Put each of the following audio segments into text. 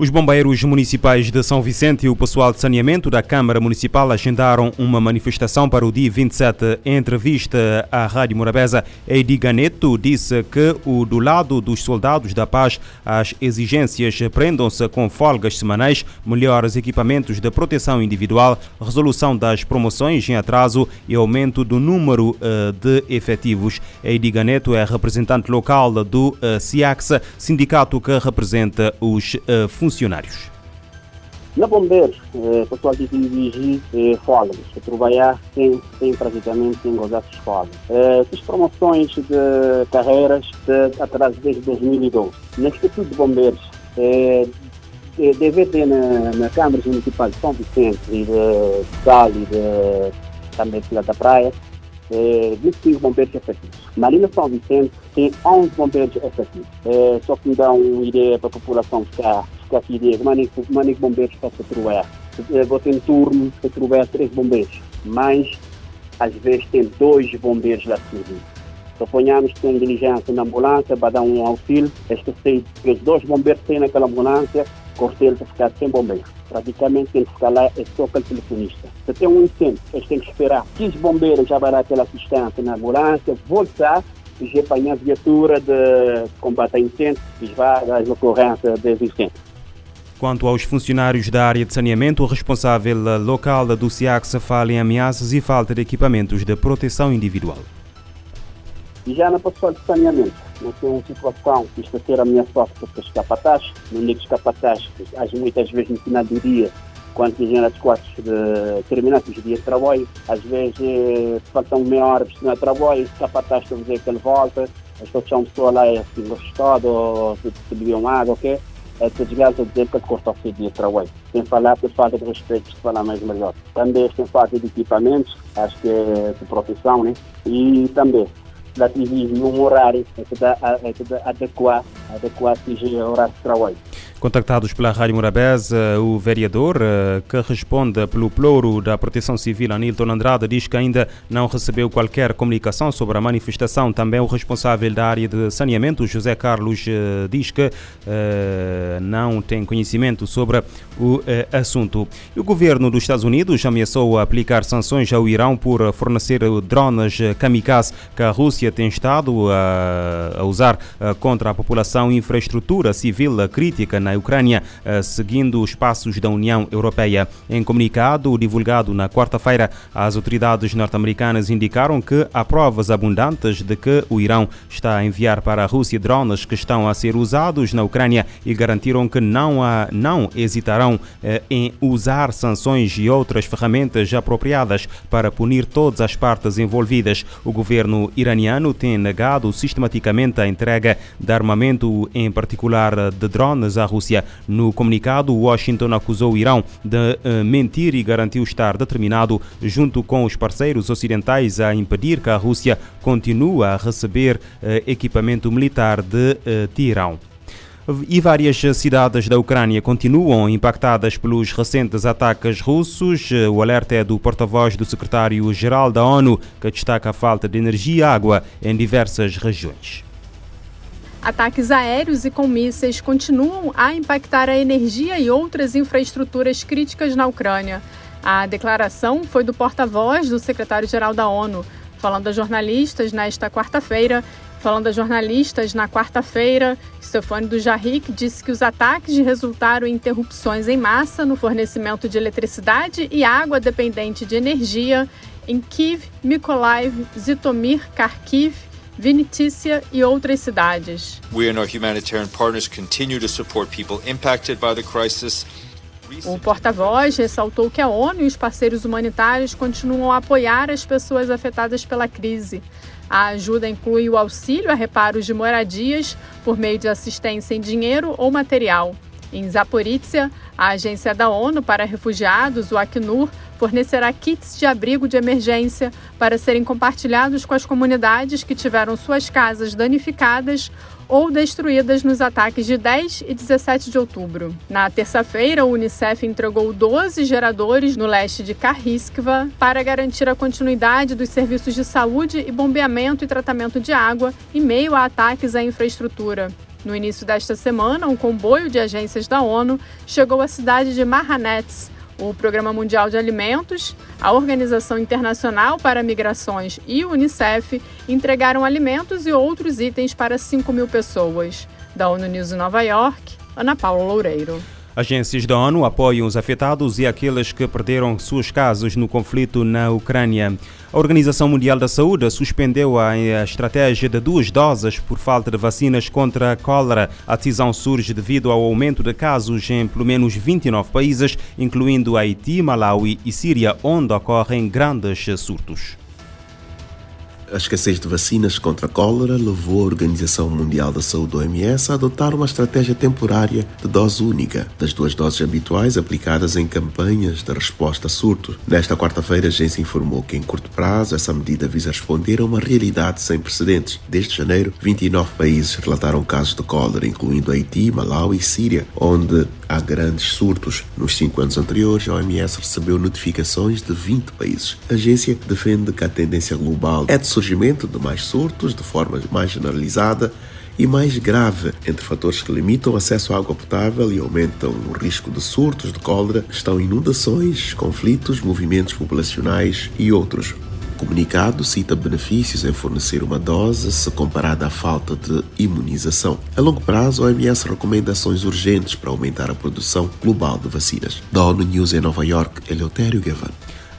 Os bombeiros municipais de São Vicente e o pessoal de saneamento da Câmara Municipal agendaram uma manifestação para o dia 27. Em entrevista à Rádio Morabeza, Eidi Ganeto disse que o do lado dos soldados da paz as exigências prendam-se com folgas semanais, melhores equipamentos de proteção individual, resolução das promoções em atraso e aumento do número uh, de efetivos. Eidi Ganeto é representante local do uh, SIAX, sindicato que representa os funcionários funcionários. Na Bombeiros, eh, pessoal que exige eh, folgas, que trabalhar sem, sem praticamente gozar de folgas. Eh, fiz promoções de carreiras de, atrás desde 2012. No Instituto de Bombeiros, eh, deve ter na, na Câmara Municipal de São Vicente e de Sal e de, também de da Praia, eh, 25 bombeiros efetivos. Na linha São Vicente tem 11 bombeiros efetivos. Eh, só que me dá uma ideia para a população ficar qualquer ideia, maneiro bombeiros possa trabalhar. Vou ter um turno para trabalhar três bombeiros, mas às vezes tem dois bombeiros lá servindo. Suponhamos que tem diligência na ambulância para dar um auxílio, este sei que os dois bombeiros têm naquela ambulância, cortei para ficar sem bombeiro. Praticamente tem que ficar lá é só aquele telefonista. Se tem um incêndio, eles têm que esperar 15 bombeiros já vai aquela assistência na ambulância, voltar e apanhar a viatura de combate a incêndio e vai às ocorrências dos incêndios. Quanto aos funcionários da área de saneamento, o responsável local do SIAC fala em ameaças e falta de equipamentos de proteção individual. Já na pessoa de saneamento, nós temos uma situação que está a ser ameaçada por capataz, no único capataz, às muitas vezes no final do dia, quando dizem as quatro de terminar os dias de trabalho, às vezes eh, faltam meia hora para terminar o trabalho, o capataz está a que ele volta, as pessoas estão lá assim, gostado, bebiam água, ok? Esses gajos dizer que cortam o dia de trabalho. Sem falar por falta de respeito, se falar mais melhor. Também tem falta de equipamentos, acho que é de proteção, né? E também relativismo num horário é que dá, é que dá adequar, adequar o horário de trabalho. Contactados pela Rádio Morabeza, o vereador eh, que responde pelo ploro da Proteção Civil, Anilton Andrade, diz que ainda não recebeu qualquer comunicação sobre a manifestação. Também o responsável da área de saneamento, José Carlos, eh, diz que eh, não tem conhecimento sobre o assunto. o governo dos Estados Unidos ameaçou aplicar sanções ao Irão por fornecer drones kamikaze que a Rússia tem estado a, usar contra a população e infraestrutura civil crítica na na Ucrânia, eh, seguindo os passos da União Europeia. Em comunicado divulgado na quarta-feira, as autoridades norte-americanas indicaram que há provas abundantes de que o Irão está a enviar para a Rússia drones que estão a ser usados na Ucrânia e garantiram que não, há, não hesitarão eh, em usar sanções e outras ferramentas apropriadas para punir todas as partes envolvidas. O governo iraniano tem negado sistematicamente a entrega de armamento, em particular de drones, à Rússia Rússia. No comunicado, Washington acusou o Irão de uh, mentir e garantiu estar determinado, junto com os parceiros ocidentais, a impedir que a Rússia continue a receber uh, equipamento militar de uh, Teherão e várias cidades da Ucrânia continuam impactadas pelos recentes ataques russos. O alerta é do porta-voz do secretário-geral da ONU, que destaca a falta de energia e água em diversas regiões. Ataques aéreos e com mísseis continuam a impactar a energia e outras infraestruturas críticas na Ucrânia. A declaração foi do porta-voz do secretário-geral da ONU, falando a jornalistas nesta quarta-feira. Falando a jornalistas na quarta-feira, Stefano Dujarric disse que os ataques resultaram em interrupções em massa no fornecimento de eletricidade e água dependente de energia em Kiev, Mykolaiv, Zitomir, Kharkiv Vinitícia e outras cidades. We and our humanitarian partners continue to support people impacted by the crisis. O porta-voz ressaltou que a ONU e os parceiros humanitários continuam a apoiar as pessoas afetadas pela crise. A ajuda inclui o auxílio a reparos de moradias por meio de assistência em dinheiro ou material. Em Zaporizhia, a Agência da ONU para Refugiados, o Acnur, fornecerá kits de abrigo de emergência para serem compartilhados com as comunidades que tiveram suas casas danificadas ou destruídas nos ataques de 10 e 17 de outubro. Na terça-feira, o Unicef entregou 12 geradores no leste de Kharkiv para garantir a continuidade dos serviços de saúde e bombeamento e tratamento de água em meio a ataques à infraestrutura. No início desta semana, um comboio de agências da ONU chegou à cidade de Mahanets. O Programa Mundial de Alimentos, a Organização Internacional para Migrações e o Unicef entregaram alimentos e outros itens para 5 mil pessoas. Da ONU News em Nova York, Ana Paula Loureiro. Agências da ONU apoiam os afetados e aqueles que perderam suas casas no conflito na Ucrânia. A Organização Mundial da Saúde suspendeu a estratégia de duas doses por falta de vacinas contra a cólera. A decisão surge devido ao aumento de casos em pelo menos 29 países, incluindo Haiti, Malawi e Síria, onde ocorrem grandes surtos. A escassez de vacinas contra a cólera levou a Organização Mundial da Saúde, OMS, a adotar uma estratégia temporária de dose única, das duas doses habituais aplicadas em campanhas de resposta a surtos. Nesta quarta-feira, a agência informou que, em curto prazo, essa medida visa responder a uma realidade sem precedentes. Desde janeiro, 29 países relataram casos de cólera, incluindo Haiti, Malawi e Síria, onde há grandes surtos. Nos cinco anos anteriores, a OMS recebeu notificações de 20 países. A agência defende que a tendência global é de surgimento de mais surtos de forma mais generalizada e mais grave. Entre fatores que limitam o acesso à água potável e aumentam o risco de surtos de cólera estão inundações, conflitos, movimentos populacionais e outros. O comunicado cita benefícios em fornecer uma dose se comparada à falta de imunização. A longo prazo, a OMS recomenda ações urgentes para aumentar a produção global de vacinas. Da ONU News em Nova York, Eleutério Gavan.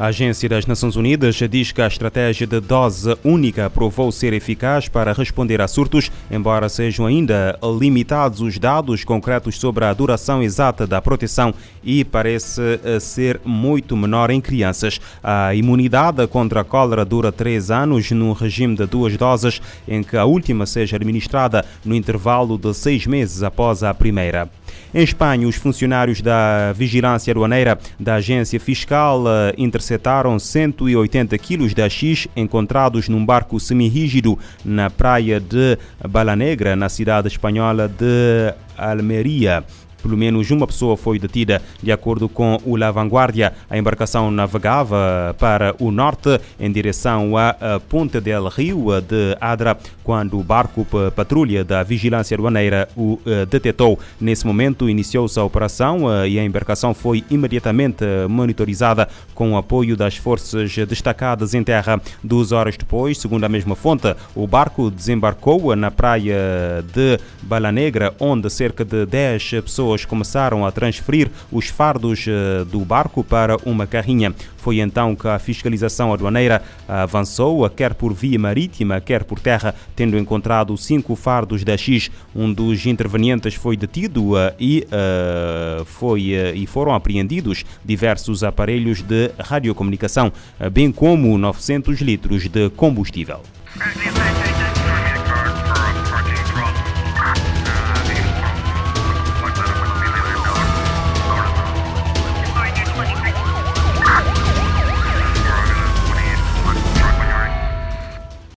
A Agência das Nações Unidas diz que a estratégia de dose única provou ser eficaz para responder a surtos, embora sejam ainda limitados os dados concretos sobre a duração exata da proteção e parece eh, ser muito menor em crianças. A imunidade contra a cólera dura três anos no regime de duas doses, em que a última seja administrada no intervalo de seis meses após a primeira. Em Espanha, os funcionários da Vigilância Aduaneira da Agência Fiscal eh, interceptaram 180 quilos de haxixe encontrados num barco semirrígido na praia de Balanegra, na cidade espanhola de Almeria. Pelo menos uma pessoa foi detida. De acordo com o La Vanguardia, a embarcação navegava para o norte em direção a Ponte del Rio de Adra quando o barco patrulha da Vigilância Aduaneira o eh, detetou. Nesse momento iniciou-se a operação eh, e a embarcação foi imediatamente monitorizada com o apoio das forças destacadas em terra. Duas horas depois, segundo a mesma fonte, o barco desembarcou na praia de Balanegra, onde cerca de 10 pessoas pessoas começaram a transferir os fardos eh, do barco para uma carrinha. Foi então que a fiscalização aduaneira avançou, quer por via marítima, quer por terra, tendo encontrado cinco fardos da X. Um dos intervenientes foi detido eh, e, foi, e foram apreendidos diversos aparelhos de radiocomunicação, bem como 900 litros de combustível.